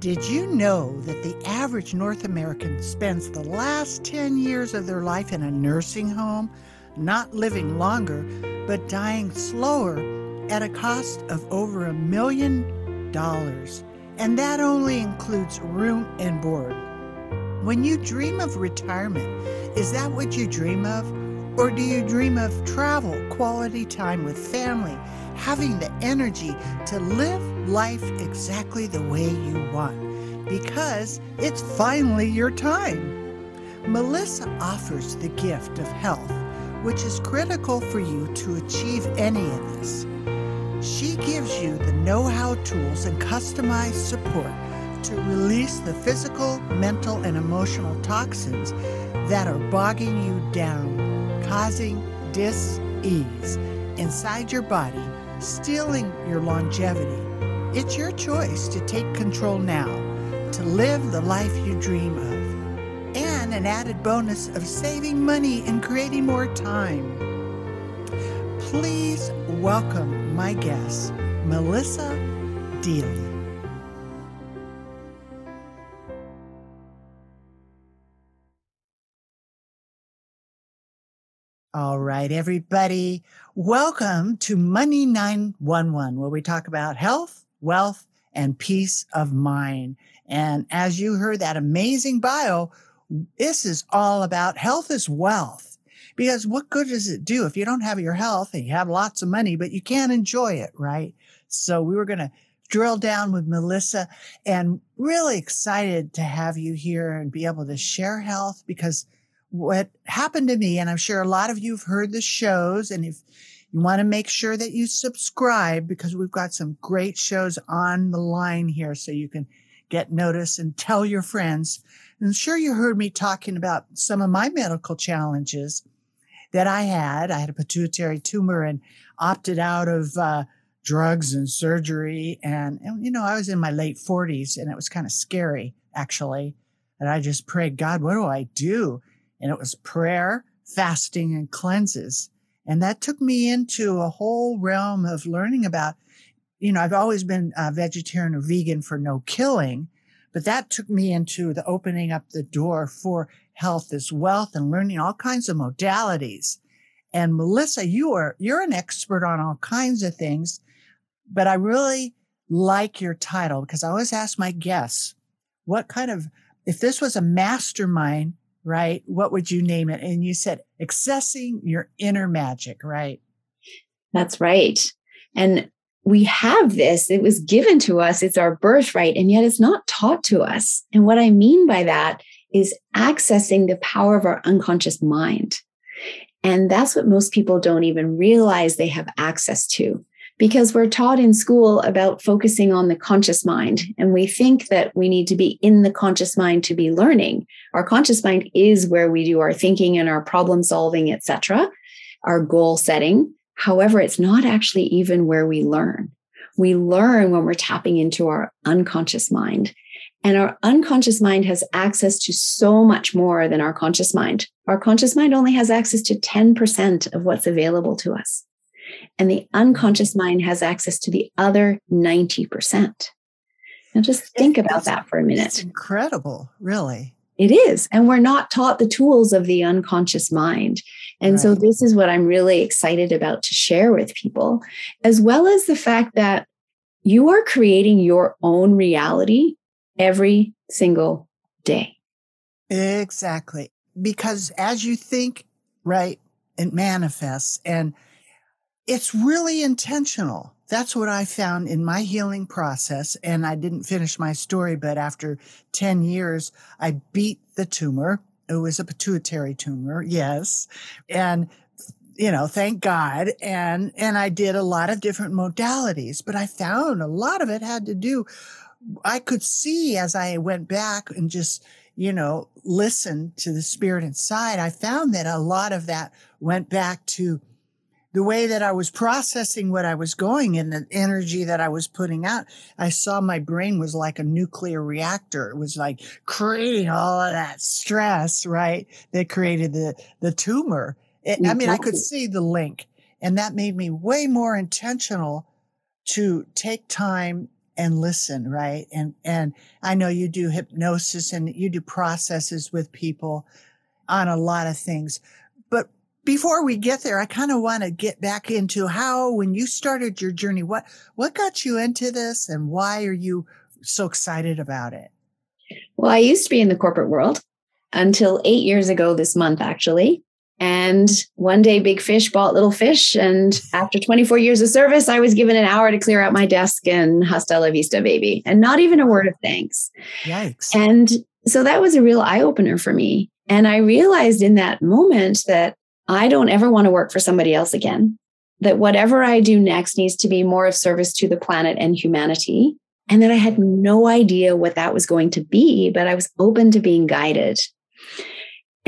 Did you know that the average North American spends the last 10 years of their life in a nursing home, not living longer, but dying slower at a cost of over a million dollars? And that only includes room and board. When you dream of retirement, is that what you dream of? Or do you dream of travel, quality time with family, having the energy to live life exactly the way you want? Because it's finally your time. Melissa offers the gift of health, which is critical for you to achieve any of this. She gives you the know how tools and customized support to release the physical, mental, and emotional toxins that are bogging you down causing dis-ease inside your body, stealing your longevity. It's your choice to take control now, to live the life you dream of, and an added bonus of saving money and creating more time. Please welcome my guest, Melissa Deally. Right, everybody. Welcome to Money 911, where we talk about health, wealth, and peace of mind. And as you heard that amazing bio, this is all about health is wealth. Because what good does it do if you don't have your health and you have lots of money, but you can't enjoy it, right? So we were going to drill down with Melissa and really excited to have you here and be able to share health because what happened to me, and I'm sure a lot of you have heard the shows, and if you want to make sure that you subscribe because we've got some great shows on the line here so you can get notice and tell your friends. I'm sure you heard me talking about some of my medical challenges that I had. I had a pituitary tumor and opted out of uh, drugs and surgery. And, and, you know, I was in my late 40s and it was kind of scary, actually. And I just prayed, God, what do I do? And it was prayer, fasting, and cleanses. And that took me into a whole realm of learning about, you know, I've always been a vegetarian or vegan for no killing, but that took me into the opening up the door for health is wealth and learning all kinds of modalities. And Melissa, you are, you're an expert on all kinds of things, but I really like your title because I always ask my guests, what kind of, if this was a mastermind, right? What would you name it? And you said accessing your inner magic, right? That's right. And we have this, it was given to us, it's our birthright, and yet it's not taught to us. And what I mean by that is accessing the power of our unconscious mind. And that's what most people don't even realize they have access to because we're taught in school about focusing on the conscious mind. And we think that we need to be in the conscious mind to be learning. Our conscious mind is where we do our thinking and our problem solving etc our goal setting. However it's not actually even where we learn. We learn when we're tapping into our unconscious mind. And our unconscious mind has access to so much more than our conscious mind. Our conscious mind only has access to 10% of what's available to us and the unconscious mind has access to the other 90%. Now, just think about that for a minute. It's incredible, really. It is. And we're not taught the tools of the unconscious mind. And right. so, this is what I'm really excited about to share with people, as well as the fact that you are creating your own reality every single day. Exactly. Because as you think, right, it manifests. And it's really intentional. That's what I found in my healing process. And I didn't finish my story, but after 10 years, I beat the tumor. It was a pituitary tumor. Yes. And you know, thank God. And, and I did a lot of different modalities, but I found a lot of it had to do, I could see as I went back and just, you know, listened to the spirit inside, I found that a lot of that went back to the way that I was processing what I was going and the energy that I was putting out, I saw my brain was like a nuclear reactor. It was like creating all of that stress, right? That created the, the tumor. It, I mean, I could see the link and that made me way more intentional to take time and listen, right? And and I know you do hypnosis and you do processes with people on a lot of things. But before we get there, I kind of want to get back into how when you started your journey, what what got you into this and why are you so excited about it? Well, I used to be in the corporate world until 8 years ago this month actually. And one day, Big Fish bought Little Fish. And after 24 years of service, I was given an hour to clear out my desk and hasta la vista, baby, and not even a word of thanks. Yikes. And so that was a real eye opener for me. And I realized in that moment that I don't ever want to work for somebody else again, that whatever I do next needs to be more of service to the planet and humanity. And that I had no idea what that was going to be, but I was open to being guided.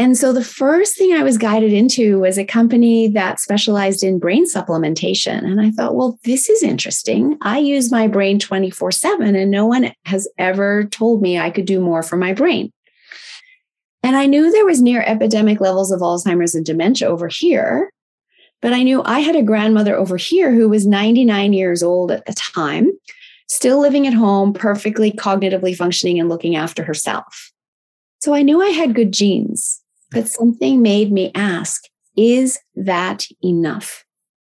And so the first thing I was guided into was a company that specialized in brain supplementation. And I thought, well, this is interesting. I use my brain 24 7, and no one has ever told me I could do more for my brain. And I knew there was near epidemic levels of Alzheimer's and dementia over here. But I knew I had a grandmother over here who was 99 years old at the time, still living at home, perfectly cognitively functioning and looking after herself. So I knew I had good genes. But something made me ask, is that enough?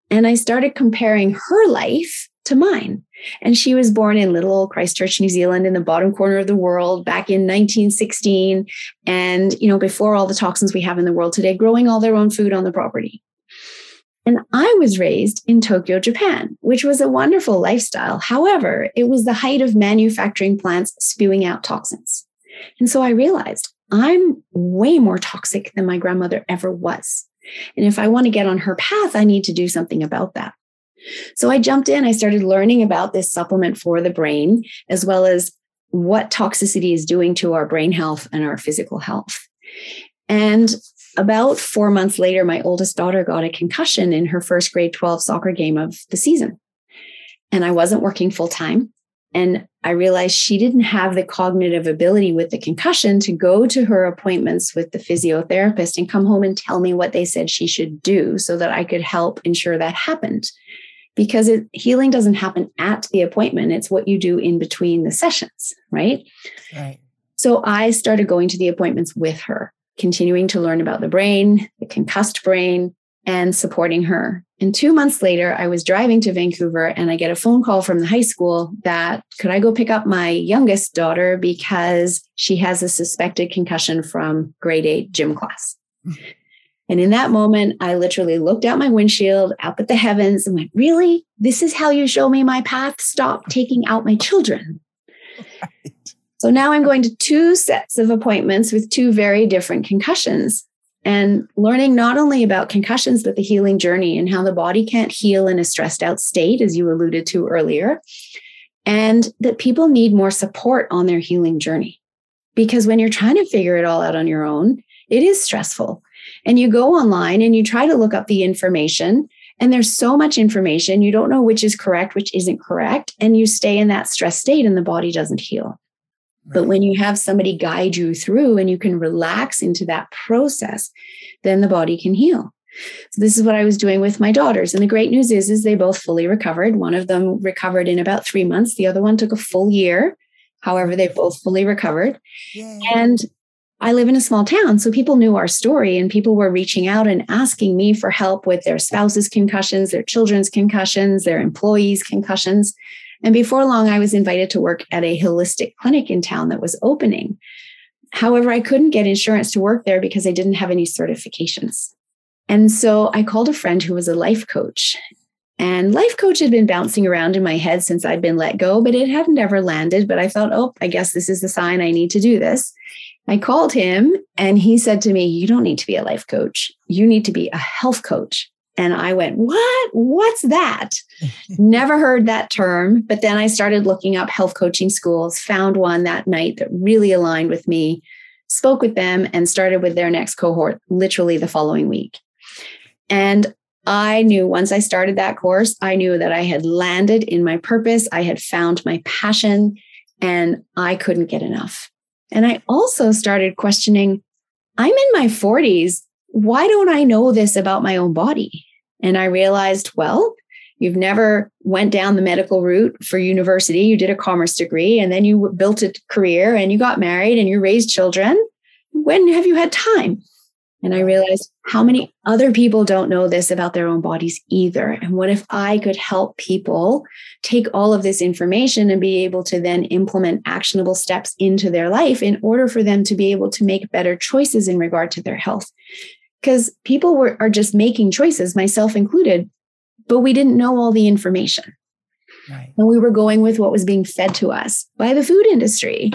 And I started comparing her life to mine. And she was born in little old Christchurch, New Zealand, in the bottom corner of the world back in 1916. And, you know, before all the toxins we have in the world today, growing all their own food on the property. And I was raised in Tokyo, Japan, which was a wonderful lifestyle. However, it was the height of manufacturing plants spewing out toxins. And so I realized I'm way more toxic than my grandmother ever was. And if I want to get on her path, I need to do something about that. So I jumped in, I started learning about this supplement for the brain, as well as what toxicity is doing to our brain health and our physical health. And about four months later, my oldest daughter got a concussion in her first grade 12 soccer game of the season. And I wasn't working full time. And I realized she didn't have the cognitive ability with the concussion to go to her appointments with the physiotherapist and come home and tell me what they said she should do so that I could help ensure that happened. Because it, healing doesn't happen at the appointment, it's what you do in between the sessions, right? Right. So I started going to the appointments with her, continuing to learn about the brain, the concussed brain, and supporting her. And two months later, I was driving to Vancouver and I get a phone call from the high school that could I go pick up my youngest daughter because she has a suspected concussion from grade eight gym class. Hmm. And in that moment, I literally looked out my windshield, up at the heavens, and went, Really? This is how you show me my path? Stop taking out my children. Right. So now I'm going to two sets of appointments with two very different concussions and learning not only about concussions, but the healing journey and how the body can't heal in a stressed out state, as you alluded to earlier, and that people need more support on their healing journey. Because when you're trying to figure it all out on your own, it is stressful. And you go online and you try to look up the information, and there's so much information, you don't know which is correct, which isn't correct, and you stay in that stress state, and the body doesn't heal. But when you have somebody guide you through and you can relax into that process, then the body can heal. So this is what I was doing with my daughters. And the great news is, is they both fully recovered. One of them recovered in about three months. The other one took a full year. However, they both fully recovered. Yay. And I live in a small town, so people knew our story and people were reaching out and asking me for help with their spouses' concussions, their children's concussions, their employees' concussions. And before long, I was invited to work at a holistic clinic in town that was opening. However, I couldn't get insurance to work there because I didn't have any certifications. And so I called a friend who was a life coach. And life coach had been bouncing around in my head since I'd been let go, but it hadn't ever landed. But I thought, oh, I guess this is the sign I need to do this. I called him and he said to me, You don't need to be a life coach. You need to be a health coach. And I went, What? What's that? Never heard that term. But then I started looking up health coaching schools, found one that night that really aligned with me, spoke with them, and started with their next cohort literally the following week. And I knew once I started that course, I knew that I had landed in my purpose. I had found my passion and I couldn't get enough. And I also started questioning I'm in my 40s. Why don't I know this about my own body? And I realized, well, You've never went down the medical route for university. You did a commerce degree and then you built a career and you got married and you raised children. When have you had time? And I realized how many other people don't know this about their own bodies either. And what if I could help people take all of this information and be able to then implement actionable steps into their life in order for them to be able to make better choices in regard to their health? Because people were, are just making choices, myself included, but we didn't know all the information. Right. And we were going with what was being fed to us by the food industry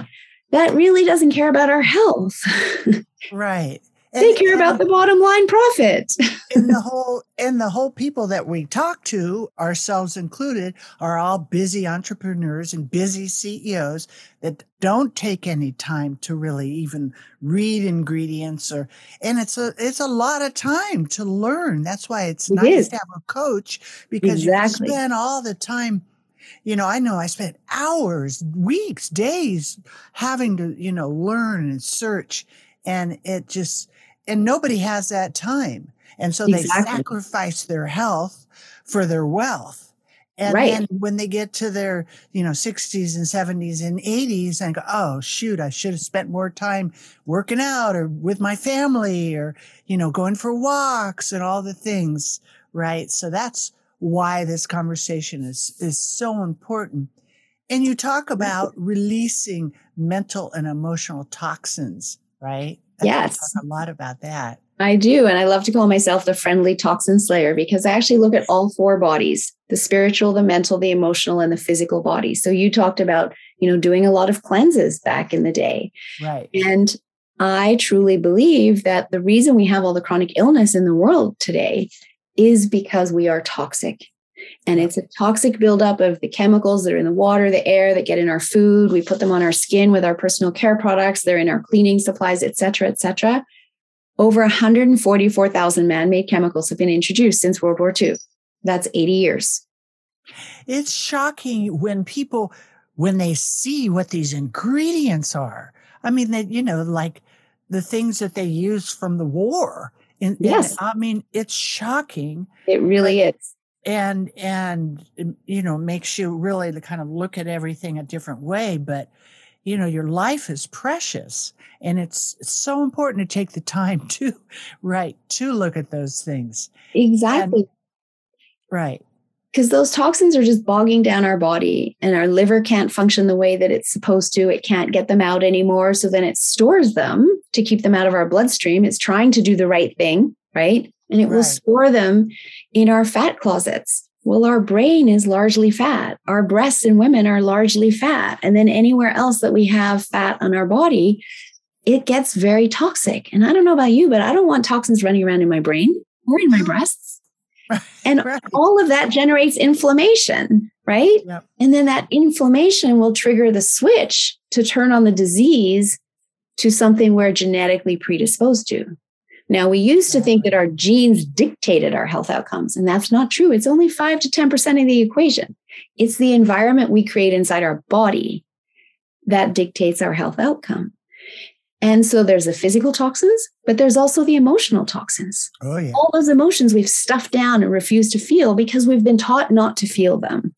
that really doesn't care about our health. right. They and, care about the bottom line profit. and the whole and the whole people that we talk to, ourselves included, are all busy entrepreneurs and busy CEOs that don't take any time to really even read ingredients or and it's a it's a lot of time to learn. That's why it's it nice is. to have a coach because exactly. you spend all the time you know, I know I spent hours, weeks, days having to, you know, learn and search. And it just, and nobody has that time. And so exactly. they sacrifice their health for their wealth. And right. then when they get to their, you know, 60s and 70s and 80s and go, oh, shoot, I should have spent more time working out or with my family or, you know, going for walks and all the things. Right. So that's why this conversation is, is so important. And you talk about releasing mental and emotional toxins, right? I yes. A lot about that. I do. And I love to call myself the friendly toxin slayer because I actually look at all four bodies the spiritual, the mental, the emotional, and the physical body. So you talked about, you know, doing a lot of cleanses back in the day. Right. And I truly believe that the reason we have all the chronic illness in the world today is because we are toxic. And it's a toxic buildup of the chemicals that are in the water, the air that get in our food. We put them on our skin with our personal care products. They're in our cleaning supplies, et cetera, et cetera. Over 144,000 man-made chemicals have been introduced since World War II. That's 80 years. It's shocking when people, when they see what these ingredients are. I mean, that, you know, like the things that they use from the war. And, yes. And, I mean, it's shocking. It really is and and you know makes you really to kind of look at everything a different way but you know your life is precious and it's, so important to take the time to right to look at those things. Exactly. And, right. Because those toxins are just bogging down our body and our liver can't function the way that it's supposed to it can't get them out anymore so then it stores them to keep them out of our bloodstream it's trying to do the right thing right and it right. will store them in our fat closets. Well, our brain is largely fat. Our breasts in women are largely fat. And then anywhere else that we have fat on our body, it gets very toxic. And I don't know about you, but I don't want toxins running around in my brain or in my breasts. And right. all of that generates inflammation, right? Yep. And then that inflammation will trigger the switch to turn on the disease to something we're genetically predisposed to. Now, we used to think that our genes dictated our health outcomes, and that's not true. It's only 5 to 10% of the equation. It's the environment we create inside our body that dictates our health outcome. And so there's the physical toxins, but there's also the emotional toxins. Oh, yeah. All those emotions we've stuffed down and refused to feel because we've been taught not to feel them.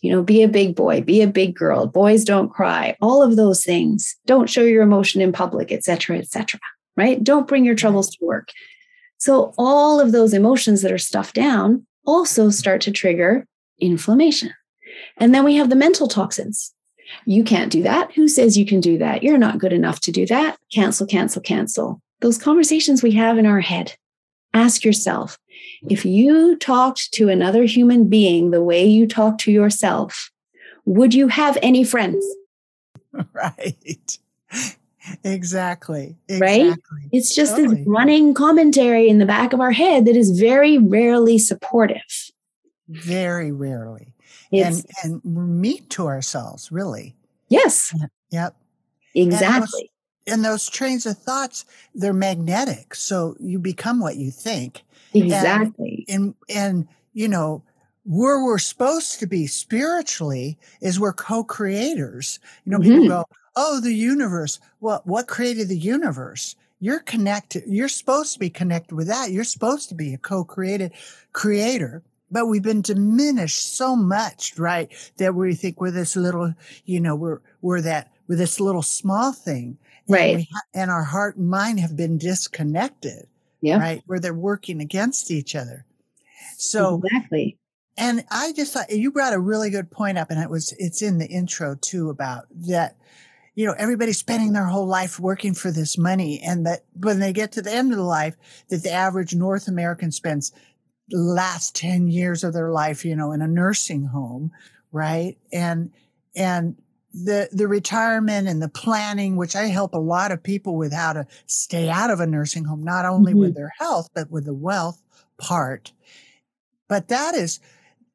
You know, be a big boy, be a big girl, boys don't cry, all of those things. Don't show your emotion in public, et cetera, et cetera right? Don't bring your troubles to work. So, all of those emotions that are stuffed down also start to trigger inflammation. And then we have the mental toxins. You can't do that. Who says you can do that? You're not good enough to do that. Cancel, cancel, cancel. Those conversations we have in our head. Ask yourself if you talked to another human being the way you talk to yourself, would you have any friends? Right. Exactly. Exactly. Right? It's just totally. this running commentary in the back of our head that is very rarely supportive. Very rarely. It's, and and meat to ourselves, really. Yes. Yep. Exactly. And those, and those trains of thoughts, they're magnetic. So you become what you think. Exactly. And and, and you know, where we're supposed to be spiritually is we're co-creators. You know, mm-hmm. people go, oh, the universe. Well, what created the universe? You're connected. You're supposed to be connected with that. You're supposed to be a co-created creator. but we've been diminished so much, right? That we think we're this little, you know, we're, we're that, we're this little small thing. And Right. we and our heart and mind have been disconnected, Yeah. right? Where they're working against each other. So, exactly. and I just thought you brought a really good point up, and it was, it's in the intro too about that, you know, everybody's spending their whole life working for this money. And that when they get to the end of the life, that the average North American spends the last 10 years of their life, you know, in a nursing home, right? And, and, the the retirement and the planning which i help a lot of people with how to stay out of a nursing home not only with mm-hmm. their health but with the wealth part but that is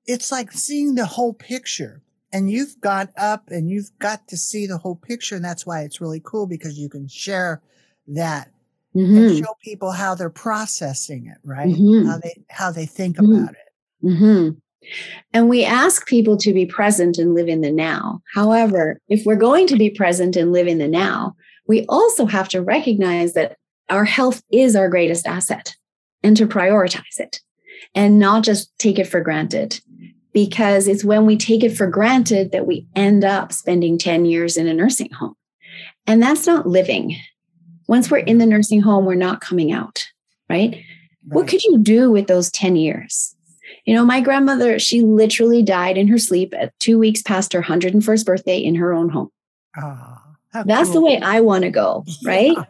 it's like seeing the whole picture and you've got up and you've got to see the whole picture and that's why it's really cool because you can share that and Mhm. show people how they're processing it right Mhm. how they how they think Mhm. about it hmm And we ask people to be present and live in the now. However, if we're going to be present and live in the now, we also have to recognize that our health is our greatest asset and to prioritize it and not just take it for granted. Because it's when we take it for granted that we end up spending 10 years in a nursing home. And that's not living. Once we're in the nursing home, we're not coming out, right? What could you do with those 10 years? You know, my grandmother, she literally died in her sleep at two weeks past her 101st birthday in her own home. Ah, how That's the way I want to go, right? Yeah,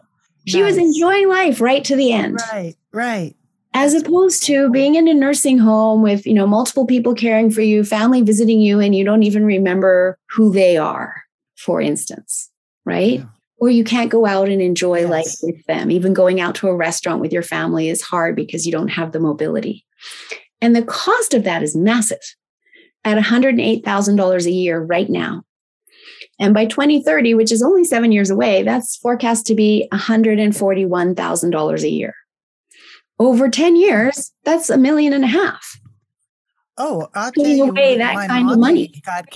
She was enjoying life right to the end, right right as opposed to being in a nursing home with, you know, multiple people caring for you, family visiting you, and you don't even remember who they are, for instance, right? Yeah. Or you can't go out and enjoy life with them. Even going out to a restaurant with your family is hard because you don't have the mobility. And the cost of that is massive at $108,000 a year right now. And by 2030, which is only seven years away, that's forecast to be $141,000 a year. Over 10 years, that's a million and a half. Oh, I'll Giving you, away that kind of money. Got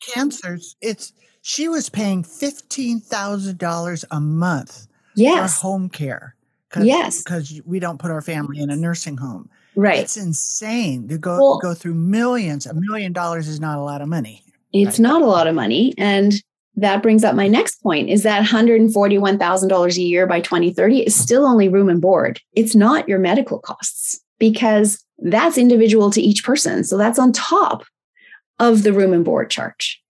cancers. It's she was paying fifteen thousand dollars a month Yes. for home care. Yes. because we don't put our family in a nursing home. Right. It's insane to go Well- go through millions. A million dollars is not a lot of money. It's Right. not a lot of money. And that brings up my next point is that $141,000 a year by 2030 is still only room and board. It's not your medical costs because that's individual to each person. So that's on top of the room and board charge.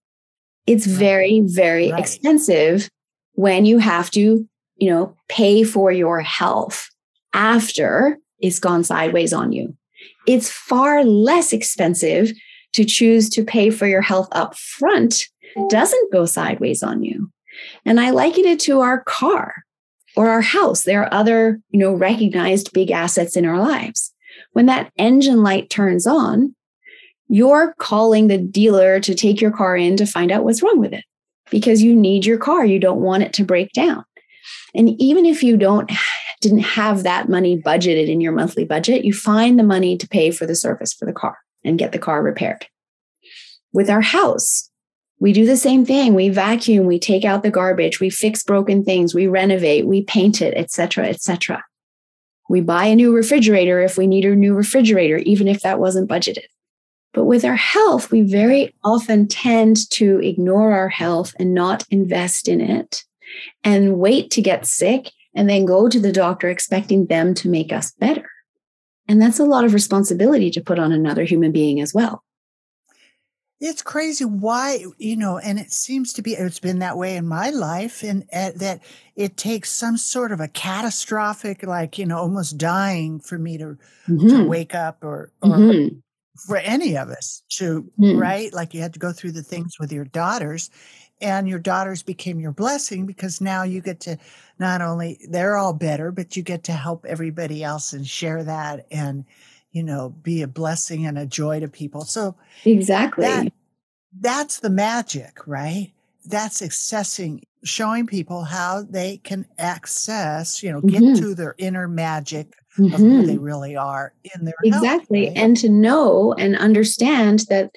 It's Right. very, very Right. expensive when you have to, you know, pay for your health after it's gone sideways on you. It's far less expensive to choose to pay for your health up front doesn't go sideways on you. And I liken it to our car or our house. There are other, you know, recognized big assets in our lives. When that engine light turns on, you're calling the dealer to take your car in to find out what's wrong with it because you need your car. You don't want it to break down. And even if you don't didn't have that money budgeted in your monthly budget, you find the money to pay for the service for the car and get the car repaired. With our house, we do the same thing. We vacuum, we take out the garbage, we fix broken things, we renovate, we paint it, etc., etc. We buy a new refrigerator if we need a new refrigerator, even if that wasn't budgeted. But with our health, we very often tend to ignore our health and not invest in it and wait to get sick and then go to the doctor expecting them to make us better. And that's a lot of responsibility to put on another human being as well. It's crazy why, you know, and it seems to be, it's been that way in my life, and uh, that it takes some sort of a catastrophic, like, you know, almost dying for me to, to Mhm. wake up or, or Mhm. for any of us to, Mm. right? Like you had to go through the things with your daughters, and your daughters became your blessing because now you get to not only, they're all better, but you get to help everybody else and share that and, you know, be a blessing and a joy to people. So, Exactly. that that's the magic right that's accessing showing people how they can access you know get Mhm. to their inner magic of who they really are in their health, Exactly. right? And to know and understand that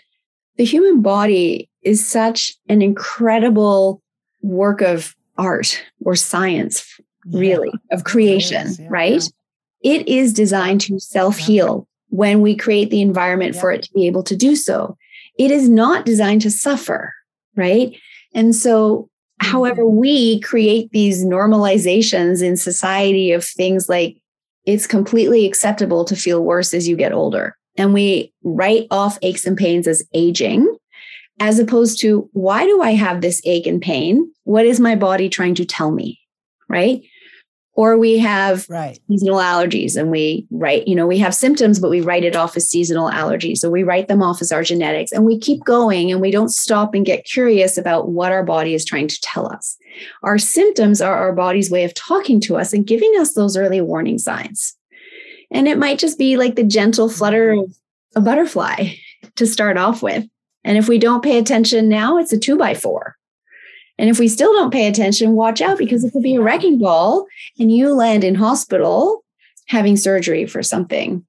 the human body is such an incredible work of art or science, Yeah, really, of creation, is, yeah, right? It is designed to self heal when we create the environment for it to be able to do so. It is not designed to suffer, right? And so, however, mm-hmm. we create these normalizations in society of things like it's completely acceptable to feel worse as you get older. And we write off aches and pains as aging, as opposed to why do I have this ache and pain? What is my body trying to tell me? Right or we have right. seasonal allergies and we write you know we have symptoms but we write it off as seasonal allergies. So we write them off as our genetics and we keep going and we don't stop and get curious about what our body is trying to tell us. Our symptoms are our body's way of talking to us and giving us those early warning signs. And it might just be like the gentle flutter of a butterfly to start off with. And if we don't pay attention now it's a two by four and if we still don't pay attention, watch out because it could be a wrecking ball and you land in hospital having surgery for something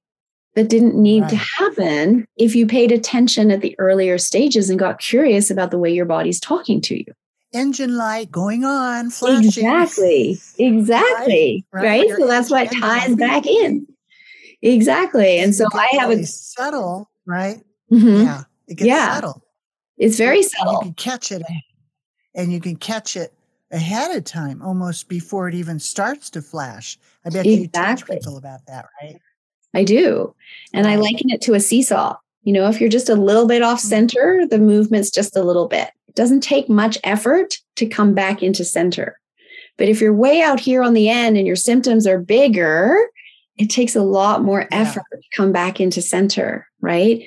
that didn't need right. to happen if you paid attention at the earlier stages and got curious about the way your body's talking to you. Engine light going on, flashing. Exactly. Exactly. Right. right? So that's why it ties back in. Exactly. And so I have a subtle, right? Mm-hmm. Yeah. It gets yeah. subtle. It's very subtle. You can catch it and you can catch it ahead of time, almost before it even starts to flash. I bet exactly. you teach people about that, right? I do. And I liken it to a seesaw. You know, if you're just a little bit off mm-hmm. center, the movement's just a little bit. It doesn't take much effort to come back into center. But if you're way out here on the end and your symptoms are bigger, it takes a lot more effort yeah. to come back into center, right?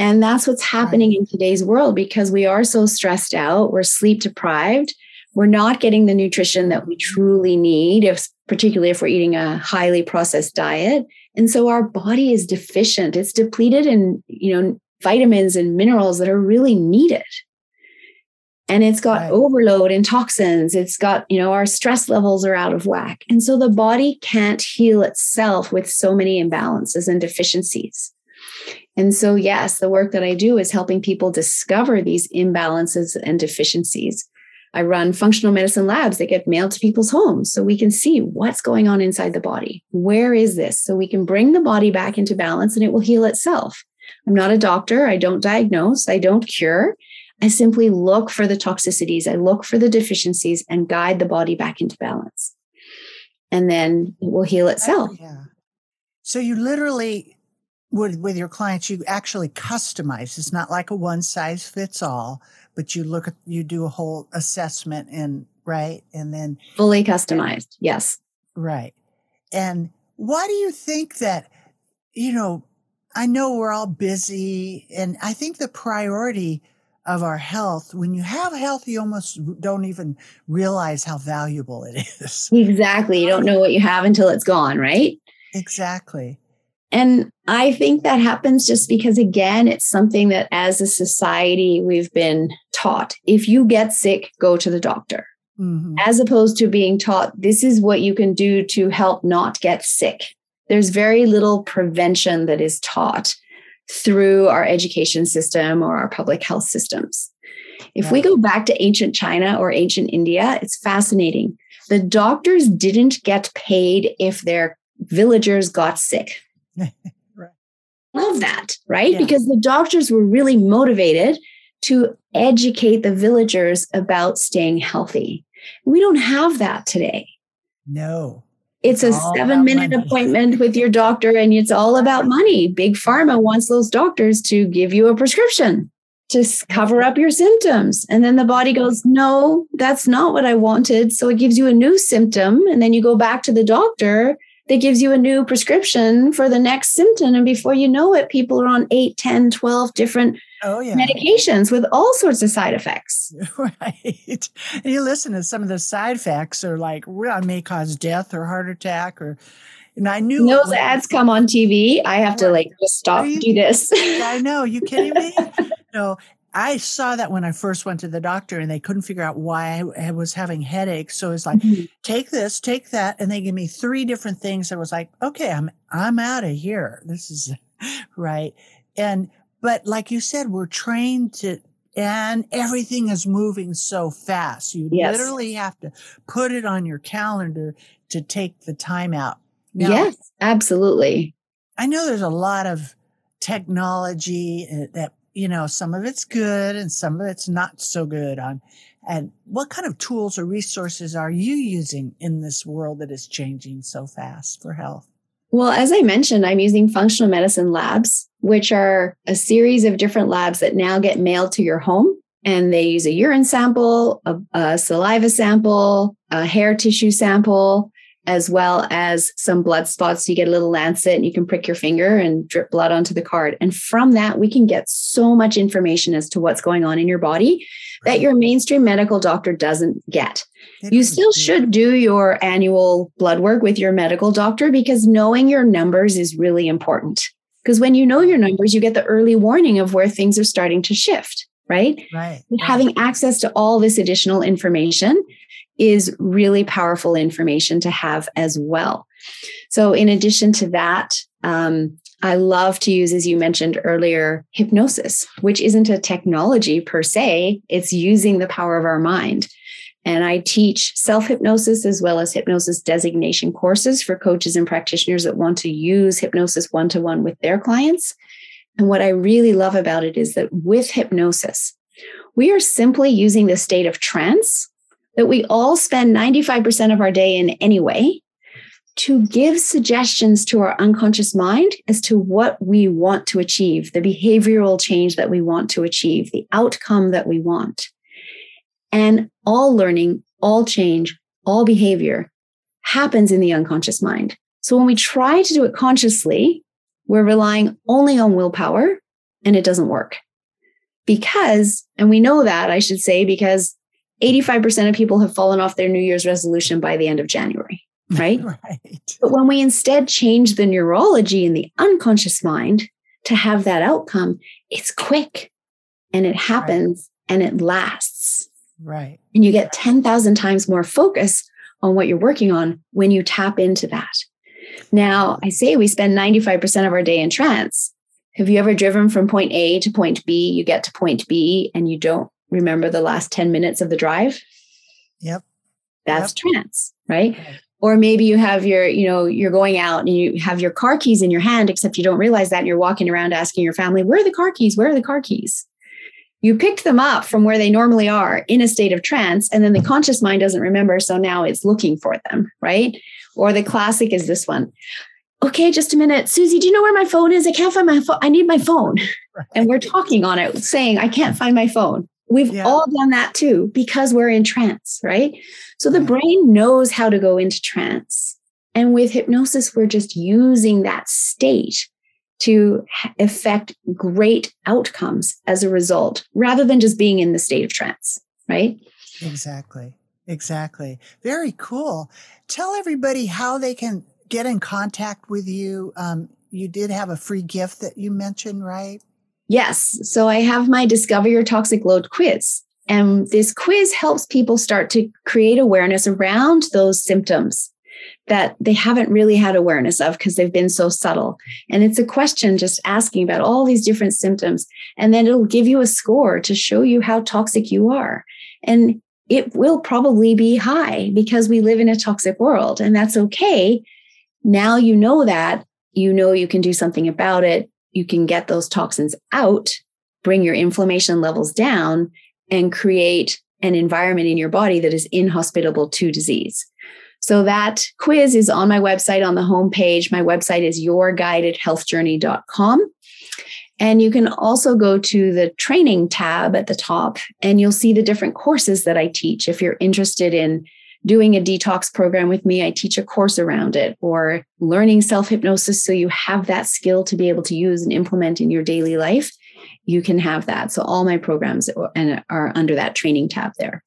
And that's what's happening in today's world because we are so stressed out, we're sleep deprived, we're not getting the nutrition that we truly need, if particularly if we're eating a highly processed diet. And so our body is deficient. It's depleted in, you know, vitamins and minerals that are really needed. And it's got right. overload and toxins. It's got, you know, our stress levels are out of whack. And so the body can't heal itself with so many imbalances and deficiencies. And so, yes, the work that I do is helping people discover these imbalances and deficiencies. I run functional medicine labs that get mailed to people's homes so we can see what's going on inside the body. Where is this? So we can bring the body back into balance and it will heal itself. I'm not a doctor. I don't diagnose. I don't cure. I simply look for the toxicities. I look for the deficiencies and guide the body back into balance. And then it will heal itself. Yeah. So you literally with with your clients you actually customize. It's not like a one size fits all but you look at you do a whole assessment and right? And then fully customized yes. Right. And why do you think that you know i know we're all busy and i think the priority of our health when you have health you almost don't even realize how valuable it is. Exactly. You don't know what you have until it's gone right? Exactly and I think that happens just because, again, it's something that as a society we've been taught. If you get sick, go to the doctor, mm-hmm. as opposed to being taught this is what you can do to help not get sick. There's very little prevention that is taught through our education system or our public health systems. If right. we go back to ancient China or ancient India, it's fascinating. The doctors didn't get paid if their villagers got sick right. Love that, right? Yeah. Because the doctors were really motivated to educate the villagers about staying healthy. We don't have that today. No. It's, it's a seven minute money. appointment with your doctor, and it's all about money. Big Pharma wants those doctors to give you a prescription to cover up your symptoms. And then the body goes, No, that's not what I wanted. So it gives you a new symptom. And then you go back to the doctor that gives you a new prescription for the next symptom. And before you know it, people are on 8, 10, 12 different oh, yeah. medications with all sorts of side effects. Right. And you listen to some of the side effects are like, well, may cause death or heart attack or and I knew those ads come on TV. I have to like just stop do this. I know. You kidding me? no, I saw that when I first went to the doctor and they couldn't figure out why I was having headaches. So it's like, mm-hmm. take this, take that. And they give me three different things. I was like, okay, I'm, I'm out of here. This is right. And, but like you said, we're trained to, and everything is moving so fast. You yes. literally have to put it on your calendar to take the time out. Now, yes, absolutely. I know there's a lot of technology uh, that, you know, some of it's good and some of it's not so good on. And what kind of tools or resources are you using in this world that is changing so fast for health? Well, as I mentioned, I'm using functional medicine labs, which are a series of different labs that now get mailed to your home. And they use a urine sample, a, a saliva sample, a hair tissue sample, as well as some blood spots. So you get a little lancet and you can prick your finger and drip blood onto the card. And from that, we can get so much information as to what's going on in your body that your mainstream medical doctor doesn't get. You still should do your annual blood work with your medical doctor because knowing your numbers is really important. Because when you know your numbers, you get the early warning of where things are starting to shift, right? Right. Having access to all this additional information is really powerful information to have as well. So, in addition to that, um, I love to use, as you mentioned earlier, hypnosis, which isn't a technology per se, it's using the power of our mind. And I teach self hypnosis as well as hypnosis designation courses for coaches and practitioners that want to use hypnosis one to one with their clients. And what I really love about it is that with hypnosis, we are simply using the state of trance that we all spend 95% of our day in anyway to give suggestions to our unconscious mind as to what we want to achieve, the behavioral change that we want to achieve, the outcome that we want. And all learning, all change, all behavior happens in the unconscious mind. So when we try to do it consciously, we're relying only on willpower and it doesn't work. Because, and we know that, I should say, because 85% of people have fallen off their New Year's resolution by the end of January, right? right. But when we instead change the neurology in the unconscious mind to have that outcome, it's quick and it happens right. and it lasts. Right. And you get 10,000 times more focus on what you're working on when you tap into that. Now, I say we spend 95% of our day in trance. Have you ever driven from point A to point B? You get to point B and you don't remember the last 10 minutes of the drive? Yep. That's yep. trance, right? Or maybe you have your, you know, you're going out and you have your car keys in your hand, except you don't realize that. And you're walking around asking your family, where are the car keys? Where are the car keys? You picked them up from where they normally are in a state of trance, and then the conscious mind doesn't remember. So now it's looking for them, right? Or the classic is this one. Okay, just a minute. Susie, do you know where my phone is? I can't find my phone. I need my phone. And we're talking on it, saying, I can't find my phone. We've yeah. all done that too because we're in trance, right? So the brain knows how to go into trance. And with hypnosis, we're just using that state to affect great outcomes as a result, rather than just being in the state of trance, right? Exactly. Exactly. Very cool. Tell everybody how they can get in contact with you. Um, you did have a free gift that you mentioned, right? Yes. So I have my Discover Your Toxic Load quiz. And this quiz helps people start to create awareness around those symptoms that they haven't really had awareness of because they've been so subtle. And it's a question just asking about all these different symptoms. And then it'll give you a score to show you how toxic you are. And it will probably be high because we live in a toxic world, and that's okay. Now you know that, you know you can do something about it you can get those toxins out, bring your inflammation levels down, and create an environment in your body that is inhospitable to disease. So that quiz is on my website on the homepage. My website is yourguidedhealthjourney.com. And you can also go to the training tab at the top and you'll see the different courses that I teach. If you're interested in doing a detox program with me, I teach a course around it, or learning self hypnosis so you have that skill to be able to use and implement in your daily life, you can have that. So all my programs are under that training tab there.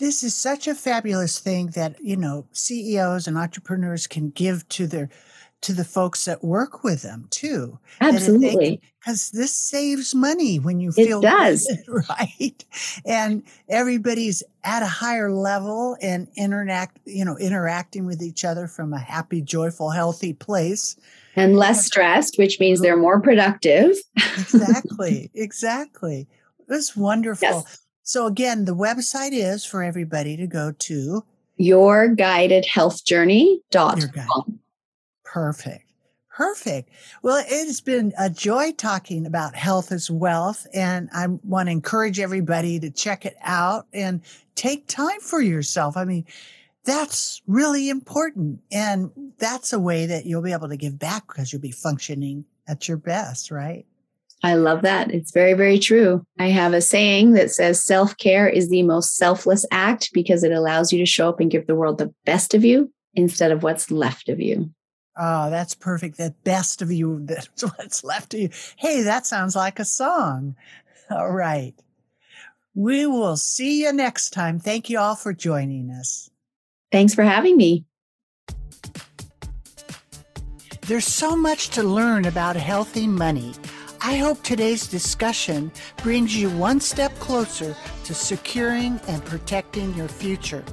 This is such a fabulous thing that, you know, CEOs and entrepreneurs can give to their to the folks that work with them too. Absolutely. Because this saves money when you feel it does. Good, right. And everybody's at a higher level and interact, you know, interacting with each other from a happy, joyful, healthy place. And less stressed, which means they're more productive. exactly. Exactly. It's wonderful. Yes. So again, the website is for everybody to go to yourguidedhealthjourney.com. Perfect. Perfect. Well, it has been a joy talking about health as wealth. And I want to encourage everybody to check it out and take time for yourself. I mean, that's really important. And that's a way that you'll be able to give back because you'll be functioning at your best, right? I love that. It's very, very true. I have a saying that says self care is the most selfless act because it allows you to show up and give the world the best of you instead of what's left of you. Oh, that's perfect. The best of you, that's what's left of you. Hey, that sounds like a song. All right. We will see you next time. Thank you all for joining us. Thanks for having me. There's so much to learn about healthy money. I hope today's discussion brings you one step closer to securing and protecting your future.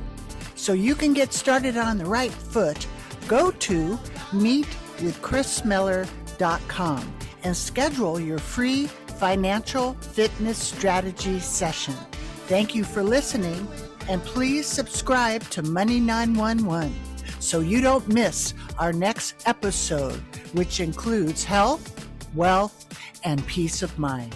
So you can get started on the right foot, go to meetwithchrismiller.com and schedule your free financial fitness strategy session. Thank you for listening and please subscribe to Money 911 so you don't miss our next episode, which includes health, wealth, and peace of mind.